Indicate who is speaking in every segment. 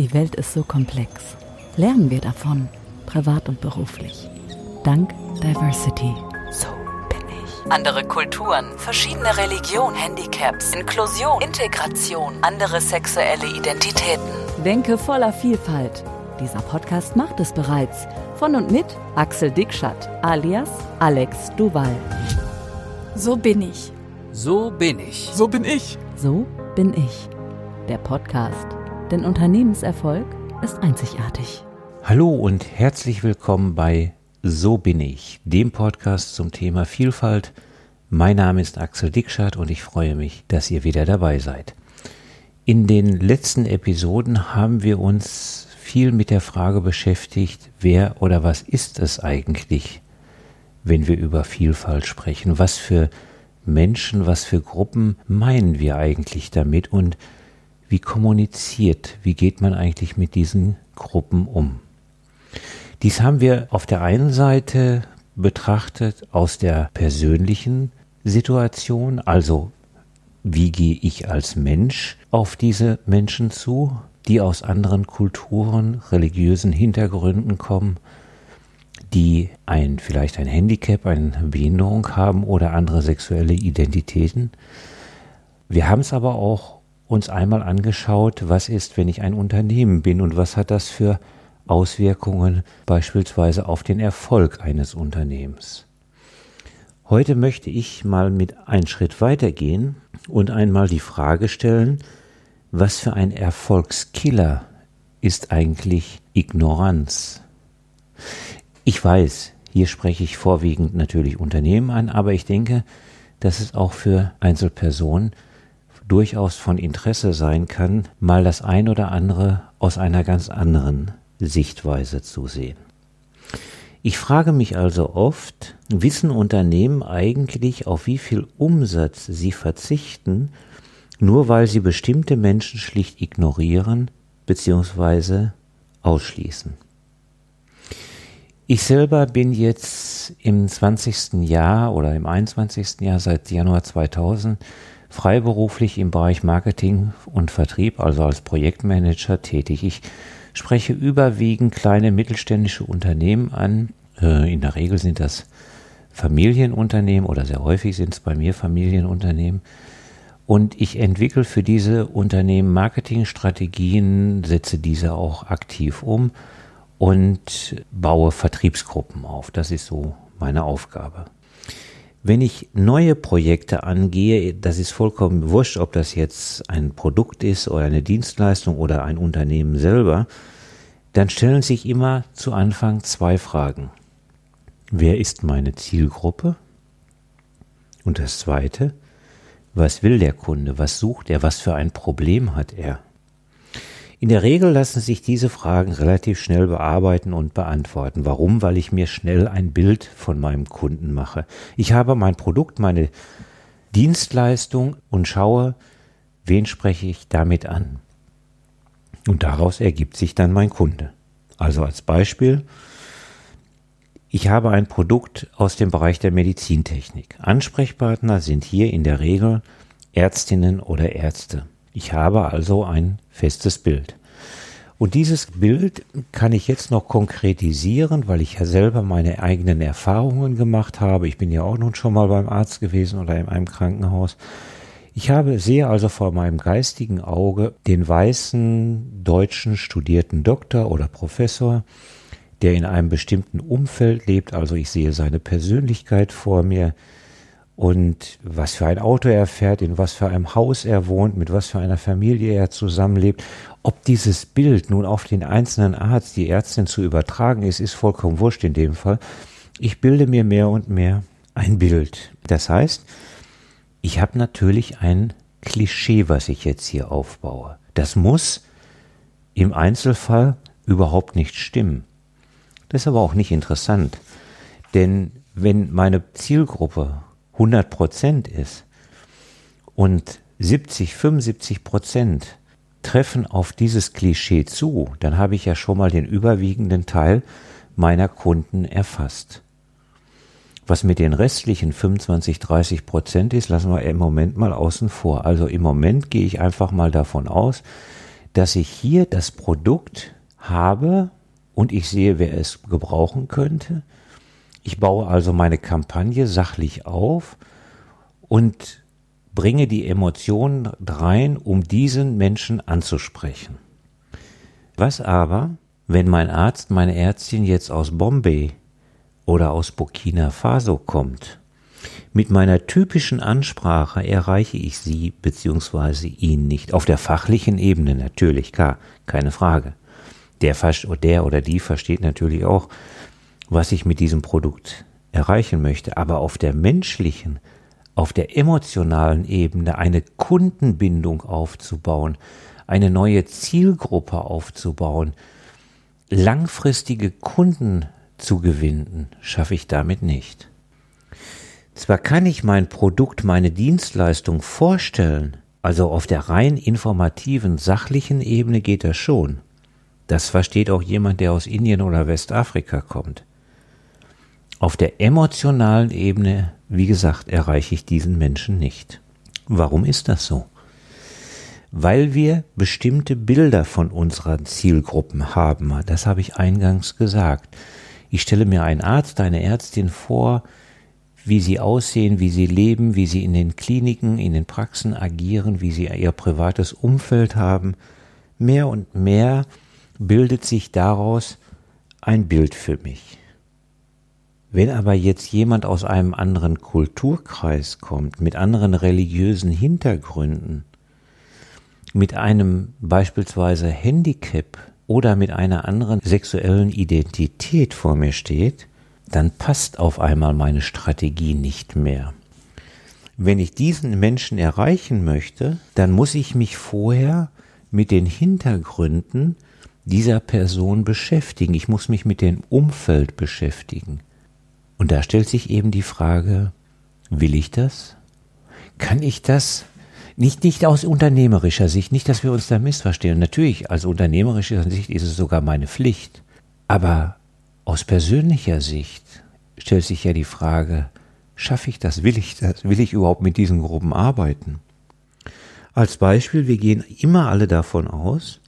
Speaker 1: Die Welt ist so komplex. Lernen wir davon, privat und beruflich. Dank Diversity. So bin ich.
Speaker 2: Andere Kulturen, verschiedene Religionen, Handicaps, Inklusion, Integration, andere sexuelle Identitäten.
Speaker 1: Denke voller Vielfalt. Dieser Podcast macht es bereits. Von und mit Axel Dickschat alias Alex Duval.
Speaker 3: So bin ich.
Speaker 4: So bin ich.
Speaker 5: So bin ich.
Speaker 1: So bin ich. Der Podcast. Denn Unternehmenserfolg ist einzigartig.
Speaker 6: Hallo und herzlich willkommen bei So bin ich, dem Podcast zum Thema Vielfalt. Mein Name ist Axel Dickschat und ich freue mich, dass ihr wieder dabei seid. In den letzten Episoden haben wir uns viel mit der Frage beschäftigt, wer oder was ist es eigentlich, wenn wir über Vielfalt sprechen? Was für Menschen, was für Gruppen meinen wir eigentlich damit und wie kommuniziert, wie geht man eigentlich mit diesen Gruppen um? Dies haben wir auf der einen Seite betrachtet aus der persönlichen Situation, also wie gehe ich als Mensch auf diese Menschen zu, die aus anderen Kulturen, religiösen Hintergründen kommen, die ein, vielleicht ein Handicap, eine Behinderung haben oder andere sexuelle Identitäten. Wir haben es aber auch uns einmal angeschaut, was ist, wenn ich ein Unternehmen bin und was hat das für Auswirkungen beispielsweise auf den Erfolg eines Unternehmens. Heute möchte ich mal mit einen Schritt weitergehen und einmal die Frage stellen, was für ein Erfolgskiller ist eigentlich Ignoranz? Ich weiß, hier spreche ich vorwiegend natürlich Unternehmen an, aber ich denke, dass es auch für Einzelpersonen durchaus von Interesse sein kann, mal das ein oder andere aus einer ganz anderen Sichtweise zu sehen. Ich frage mich also oft, wissen Unternehmen eigentlich, auf wie viel Umsatz sie verzichten, nur weil sie bestimmte Menschen schlicht ignorieren bzw. ausschließen? Ich selber bin jetzt im 20. Jahr oder im 21. Jahr seit Januar 2000 freiberuflich im Bereich Marketing und Vertrieb, also als Projektmanager tätig. Ich spreche überwiegend kleine mittelständische Unternehmen an. Äh, in der Regel sind das Familienunternehmen oder sehr häufig sind es bei mir Familienunternehmen. Und ich entwickle für diese Unternehmen Marketingstrategien, setze diese auch aktiv um und baue Vertriebsgruppen auf. Das ist so meine Aufgabe. Wenn ich neue Projekte angehe, das ist vollkommen wurscht, ob das jetzt ein Produkt ist oder eine Dienstleistung oder ein Unternehmen selber, dann stellen sich immer zu Anfang zwei Fragen. Wer ist meine Zielgruppe? Und das zweite, was will der Kunde? Was sucht er? Was für ein Problem hat er? In der Regel lassen sich diese Fragen relativ schnell bearbeiten und beantworten. Warum? Weil ich mir schnell ein Bild von meinem Kunden mache. Ich habe mein Produkt, meine Dienstleistung und schaue, wen spreche ich damit an. Und daraus ergibt sich dann mein Kunde. Also als Beispiel, ich habe ein Produkt aus dem Bereich der Medizintechnik. Ansprechpartner sind hier in der Regel Ärztinnen oder Ärzte. Ich habe also ein festes Bild. Und dieses Bild kann ich jetzt noch konkretisieren, weil ich ja selber meine eigenen Erfahrungen gemacht habe. Ich bin ja auch nun schon mal beim Arzt gewesen oder in einem Krankenhaus. Ich habe, sehe also vor meinem geistigen Auge den weißen deutschen studierten Doktor oder Professor, der in einem bestimmten Umfeld lebt. Also ich sehe seine Persönlichkeit vor mir, und was für ein Auto er fährt, in was für einem Haus er wohnt, mit was für einer Familie er zusammenlebt. Ob dieses Bild nun auf den einzelnen Arzt, die Ärztin zu übertragen ist, ist vollkommen wurscht in dem Fall. Ich bilde mir mehr und mehr ein Bild. Das heißt, ich habe natürlich ein Klischee, was ich jetzt hier aufbaue. Das muss im Einzelfall überhaupt nicht stimmen. Das ist aber auch nicht interessant. Denn wenn meine Zielgruppe 100 Prozent ist und 70, 75 Prozent treffen auf dieses Klischee zu, dann habe ich ja schon mal den überwiegenden Teil meiner Kunden erfasst. Was mit den restlichen 25, 30 Prozent ist, lassen wir im Moment mal außen vor. Also im Moment gehe ich einfach mal davon aus, dass ich hier das Produkt habe und ich sehe, wer es gebrauchen könnte. Ich baue also meine Kampagne sachlich auf und bringe die Emotionen rein, um diesen Menschen anzusprechen. Was aber, wenn mein Arzt, meine Ärztin jetzt aus Bombay oder aus Burkina Faso kommt? Mit meiner typischen Ansprache erreiche ich sie bzw. ihn nicht. Auf der fachlichen Ebene natürlich, klar, keine Frage. Der, der oder die versteht natürlich auch, was ich mit diesem Produkt erreichen möchte. Aber auf der menschlichen, auf der emotionalen Ebene eine Kundenbindung aufzubauen, eine neue Zielgruppe aufzubauen, langfristige Kunden zu gewinnen, schaffe ich damit nicht. Zwar kann ich mein Produkt, meine Dienstleistung vorstellen, also auf der rein informativen, sachlichen Ebene geht das schon. Das versteht auch jemand, der aus Indien oder Westafrika kommt. Auf der emotionalen Ebene, wie gesagt, erreiche ich diesen Menschen nicht. Warum ist das so? Weil wir bestimmte Bilder von unseren Zielgruppen haben. Das habe ich eingangs gesagt. Ich stelle mir einen Arzt, eine Ärztin vor, wie sie aussehen, wie sie leben, wie sie in den Kliniken, in den Praxen agieren, wie sie ihr privates Umfeld haben. Mehr und mehr bildet sich daraus ein Bild für mich. Wenn aber jetzt jemand aus einem anderen Kulturkreis kommt, mit anderen religiösen Hintergründen, mit einem beispielsweise Handicap oder mit einer anderen sexuellen Identität vor mir steht, dann passt auf einmal meine Strategie nicht mehr. Wenn ich diesen Menschen erreichen möchte, dann muss ich mich vorher mit den Hintergründen dieser Person beschäftigen. Ich muss mich mit dem Umfeld beschäftigen. Und da stellt sich eben die Frage, will ich das? Kann ich das? Nicht, nicht aus unternehmerischer Sicht, nicht, dass wir uns da missverstehen. Natürlich, aus unternehmerischer Sicht ist es sogar meine Pflicht. Aber aus persönlicher Sicht stellt sich ja die Frage, schaffe ich das? Will ich das? Will ich überhaupt mit diesen Gruppen arbeiten? Als Beispiel, wir gehen immer alle davon aus,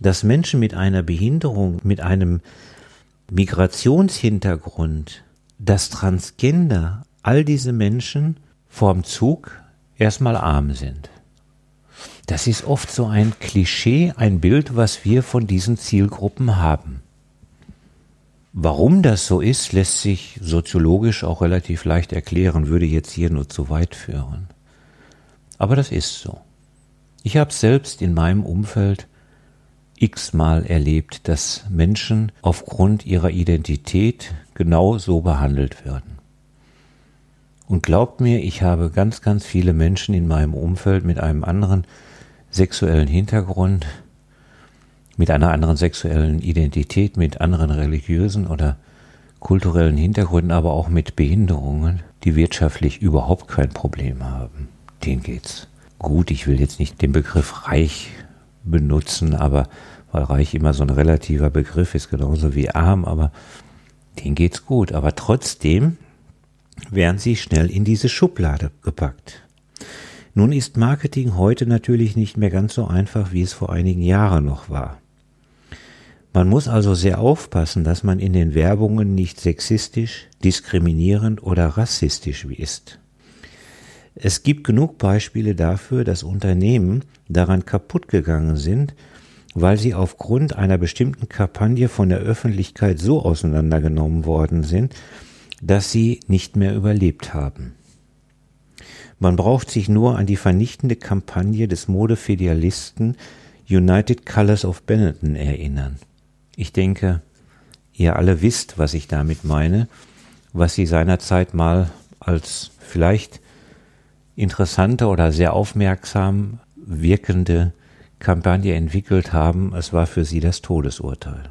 Speaker 6: dass Menschen mit einer Behinderung, mit einem Migrationshintergrund, dass Transgender, all diese Menschen vorm Zug erstmal arm sind. Das ist oft so ein Klischee, ein Bild, was wir von diesen Zielgruppen haben. Warum das so ist, lässt sich soziologisch auch relativ leicht erklären, würde jetzt hier nur zu weit führen. Aber das ist so. Ich habe selbst in meinem Umfeld x-mal erlebt, dass Menschen aufgrund ihrer Identität genau so behandelt werden. Und glaubt mir, ich habe ganz, ganz viele Menschen in meinem Umfeld mit einem anderen sexuellen Hintergrund mit einer anderen sexuellen Identität, mit anderen religiösen oder kulturellen Hintergründen, aber auch mit Behinderungen, die wirtschaftlich überhaupt kein Problem haben. Denen geht's gut. Ich will jetzt nicht den Begriff reich benutzen, aber weil reich immer so ein relativer Begriff ist, genauso wie arm, aber denen geht's gut. Aber trotzdem werden sie schnell in diese Schublade gepackt. Nun ist Marketing heute natürlich nicht mehr ganz so einfach, wie es vor einigen Jahren noch war. Man muss also sehr aufpassen, dass man in den Werbungen nicht sexistisch, diskriminierend oder rassistisch ist. Es gibt genug Beispiele dafür, dass Unternehmen daran kaputt gegangen sind, weil sie aufgrund einer bestimmten Kampagne von der Öffentlichkeit so auseinandergenommen worden sind, dass sie nicht mehr überlebt haben. Man braucht sich nur an die vernichtende Kampagne des Modefilialisten United Colors of Benetton erinnern. Ich denke, ihr alle wisst, was ich damit meine, was sie seinerzeit mal als vielleicht interessante oder sehr aufmerksam wirkende Kampagne entwickelt haben. Es war für sie das Todesurteil.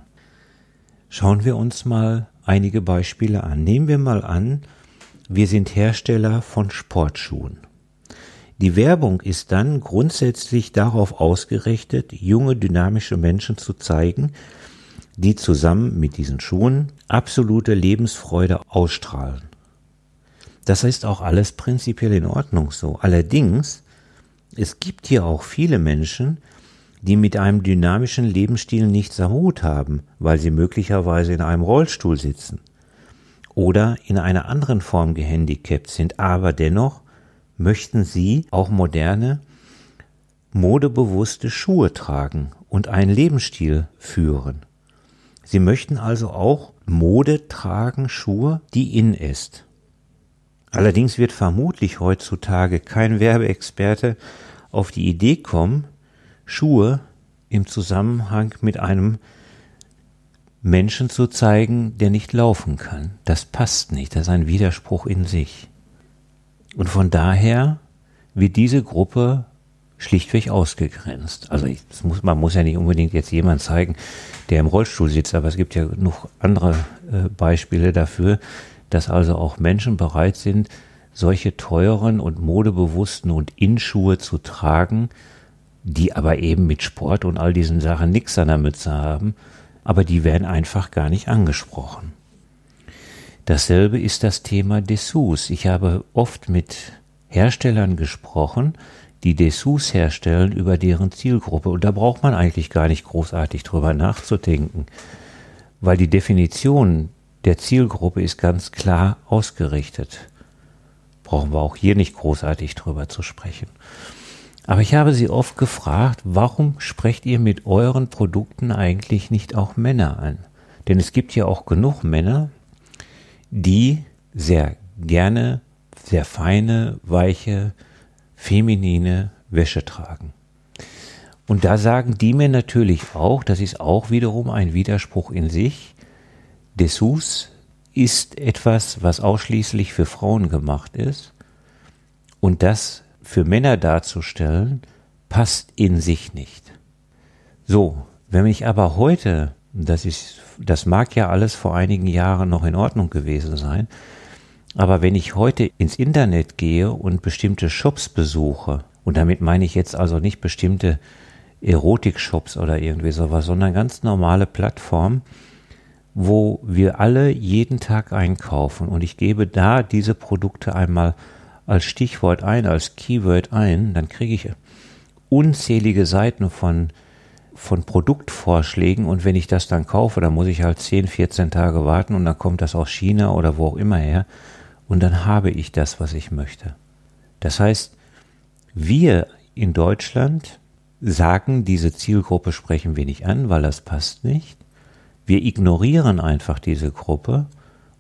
Speaker 6: Schauen wir uns mal einige Beispiele an. Nehmen wir mal an, wir sind Hersteller von Sportschuhen. Die Werbung ist dann grundsätzlich darauf ausgerichtet, junge, dynamische Menschen zu zeigen, die zusammen mit diesen Schuhen absolute Lebensfreude ausstrahlen. Das ist auch alles prinzipiell in Ordnung so. Allerdings, es gibt hier auch viele Menschen, die mit einem dynamischen Lebensstil nichts am Hut haben, weil sie möglicherweise in einem Rollstuhl sitzen oder in einer anderen Form gehandicapt sind, aber dennoch möchten sie auch moderne, modebewusste Schuhe tragen und einen Lebensstil führen. Sie möchten also auch Mode tragen, Schuhe, die in ist. Allerdings wird vermutlich heutzutage kein Werbeexperte auf die Idee kommen, Schuhe im Zusammenhang mit einem Menschen zu zeigen, der nicht laufen kann. Das passt nicht, das ist ein Widerspruch in sich. Und von daher wird diese Gruppe schlichtweg ausgegrenzt. Also ich, muss, man muss ja nicht unbedingt jetzt jemand zeigen, der im Rollstuhl sitzt, aber es gibt ja noch andere äh, Beispiele dafür, dass also auch Menschen bereit sind, solche teuren und modebewussten und Inschuhe zu tragen, die aber eben mit Sport und all diesen Sachen nichts an der Mütze haben, aber die werden einfach gar nicht angesprochen. Dasselbe ist das Thema Dessous. Ich habe oft mit Herstellern gesprochen, die Dessous herstellen über deren Zielgruppe. Und da braucht man eigentlich gar nicht großartig drüber nachzudenken, weil die Definition der Zielgruppe ist ganz klar ausgerichtet. Brauchen wir auch hier nicht großartig drüber zu sprechen. Aber ich habe sie oft gefragt, warum sprecht ihr mit euren Produkten eigentlich nicht auch Männer an? Denn es gibt ja auch genug Männer, die sehr gerne sehr feine, weiche, feminine Wäsche tragen. Und da sagen die mir natürlich auch, das ist auch wiederum ein Widerspruch in sich, Dessous ist etwas, was ausschließlich für Frauen gemacht ist und das für Männer darzustellen, passt in sich nicht. So, wenn ich aber heute, das ist, das mag ja alles vor einigen Jahren noch in Ordnung gewesen sein, aber wenn ich heute ins Internet gehe und bestimmte Shops besuche, und damit meine ich jetzt also nicht bestimmte Erotik-Shops oder irgendwie sowas, sondern ganz normale Plattformen, wo wir alle jeden Tag einkaufen und ich gebe da diese Produkte einmal als Stichwort ein, als Keyword ein, dann kriege ich unzählige Seiten von, von Produktvorschlägen und wenn ich das dann kaufe, dann muss ich halt 10, 14 Tage warten und dann kommt das aus China oder wo auch immer her und dann habe ich das, was ich möchte. Das heißt, wir in Deutschland sagen, diese Zielgruppe sprechen wir nicht an, weil das passt nicht. Wir ignorieren einfach diese Gruppe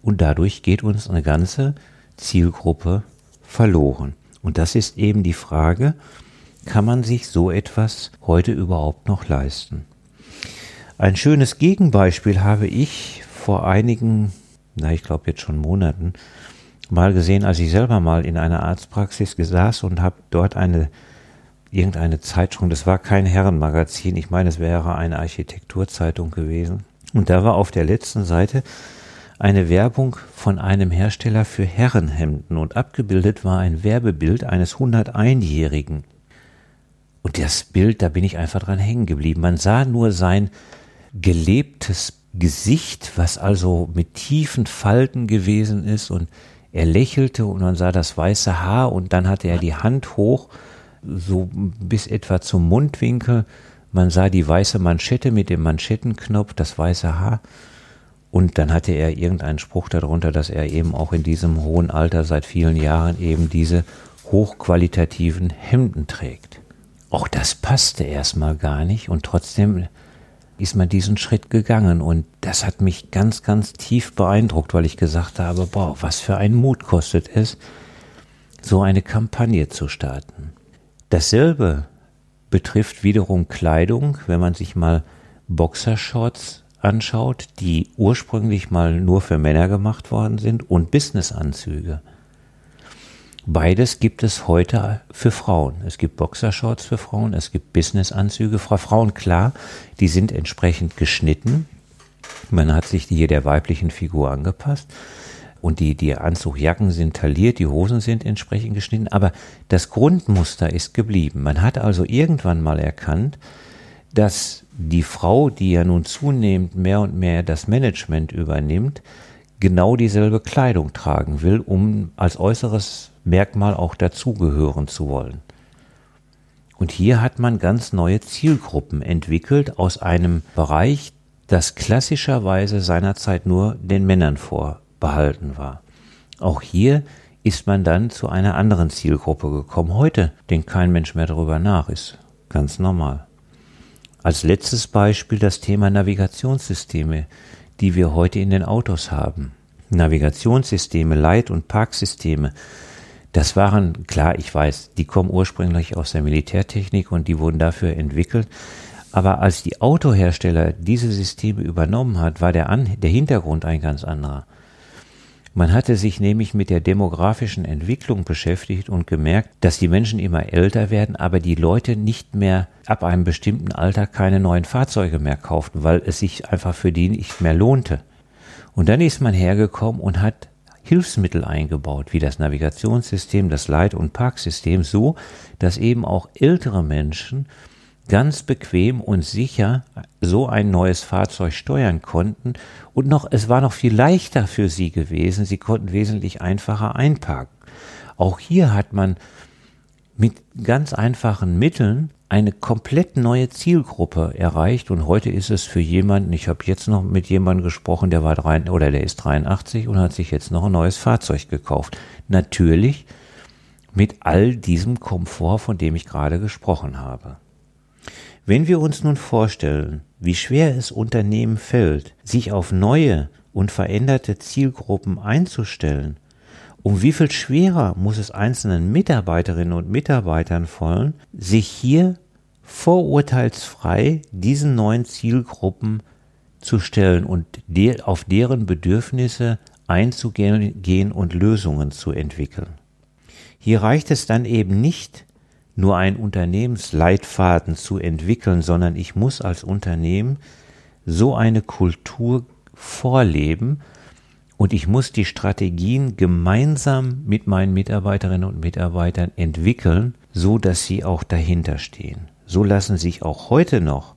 Speaker 6: und dadurch geht uns eine ganze Zielgruppe verloren. Und das ist eben die Frage, kann man sich so etwas heute überhaupt noch leisten? Ein schönes Gegenbeispiel habe ich vor einigen, na ich glaube jetzt schon Monaten, mal gesehen, als ich selber mal in einer Arztpraxis saß und habe dort eine irgendeine Zeitschrift, das war kein Herrenmagazin, ich meine, es wäre eine Architekturzeitung gewesen. Und da war auf der letzten Seite eine Werbung von einem Hersteller für Herrenhemden und abgebildet war ein Werbebild eines 101-Jährigen. Und das Bild, da bin ich einfach dran hängen geblieben. Man sah nur sein gelebtes Gesicht, was also mit tiefen Falten gewesen ist und er lächelte und man sah das weiße Haar und dann hatte er die Hand hoch, so bis etwa zum Mundwinkel. Man sah die weiße Manschette mit dem Manschettenknopf, das weiße Haar und dann hatte er irgendeinen Spruch darunter, dass er eben auch in diesem hohen Alter seit vielen Jahren eben diese hochqualitativen Hemden trägt. Auch das passte erstmal gar nicht und trotzdem ist man diesen Schritt gegangen und das hat mich ganz, ganz tief beeindruckt, weil ich gesagt habe, boah, was für ein Mut kostet es, so eine Kampagne zu starten. Dasselbe betrifft wiederum Kleidung, wenn man sich mal Boxershorts anschaut, die ursprünglich mal nur für Männer gemacht worden sind und Businessanzüge. Beides gibt es heute für Frauen. Es gibt Boxershorts für Frauen, es gibt Businessanzüge für Frauen. Klar, die sind entsprechend geschnitten. Man hat sich hier der weiblichen Figur angepasst. Und die, die Anzugjacken sind tailliert, die Hosen sind entsprechend geschnitten. Aber das Grundmuster ist geblieben. Man hat also irgendwann mal erkannt, dass die Frau, die ja nun zunehmend mehr und mehr das Management übernimmt, genau dieselbe Kleidung tragen will, um als äußeres Merkmal auch dazugehören zu wollen. Und hier hat man ganz neue Zielgruppen entwickelt aus einem Bereich, das klassischerweise seinerzeit nur den Männern vorbehalten war. Auch hier ist man dann zu einer anderen Zielgruppe gekommen. Heute denkt kein Mensch mehr darüber nach, ist ganz normal. Als letztes Beispiel das Thema Navigationssysteme, die wir heute in den Autos haben. Navigationssysteme, Leit- und Parksysteme, das waren, klar, ich weiß, die kommen ursprünglich aus der Militärtechnik und die wurden dafür entwickelt. Aber als die Autohersteller diese Systeme übernommen hat, war der, An der Hintergrund ein ganz anderer. Man hatte sich nämlich mit der demografischen Entwicklung beschäftigt und gemerkt, dass die Menschen immer älter werden, aber die Leute nicht mehr ab einem bestimmten Alter keine neuen Fahrzeuge mehr kauften, weil es sich einfach für die nicht mehr lohnte. Und dann ist man hergekommen und hat Hilfsmittel eingebaut, wie das Navigationssystem, das Leit- und Parksystem, so, dass eben auch ältere Menschen ganz bequem und sicher so ein neues Fahrzeug steuern konnten und noch, es war noch viel leichter für sie gewesen, sie konnten wesentlich einfacher einparken. Auch hier hat man mit ganz einfachen Mitteln eine komplett neue Zielgruppe erreicht und heute ist es für jemanden, ich habe jetzt noch mit jemandem gesprochen, der war drei, oder der ist 83 und hat sich jetzt noch ein neues Fahrzeug gekauft. Natürlich mit all diesem Komfort, von dem ich gerade gesprochen habe. Wenn wir uns nun vorstellen, wie schwer es Unternehmen fällt, sich auf neue und veränderte Zielgruppen einzustellen, um wie viel schwerer muss es einzelnen Mitarbeiterinnen und Mitarbeitern fallen, sich hier vorurteilsfrei diesen neuen Zielgruppen zu stellen und de auf deren Bedürfnisse einzugehen und Lösungen zu entwickeln. Hier reicht es dann eben nicht, nur einen Unternehmensleitfaden zu entwickeln, sondern ich muss als Unternehmen so eine Kultur vorleben, und ich muss die Strategien gemeinsam mit meinen Mitarbeiterinnen und Mitarbeitern entwickeln, so dass sie auch dahinter stehen. So lassen sich auch heute noch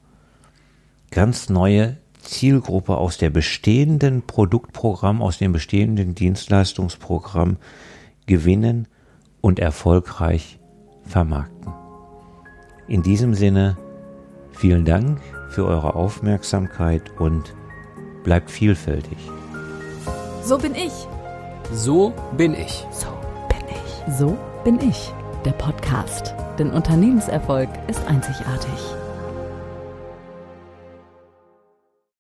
Speaker 6: ganz neue Zielgruppe aus der bestehenden Produktprogramm, aus dem bestehenden Dienstleistungsprogramm gewinnen und erfolgreich vermarkten. In diesem Sinne vielen Dank für eure Aufmerksamkeit und bleibt vielfältig.
Speaker 3: So bin ich.
Speaker 4: So bin ich.
Speaker 1: So bin ich. So bin ich. Der Podcast. Denn Unternehmenserfolg ist einzigartig.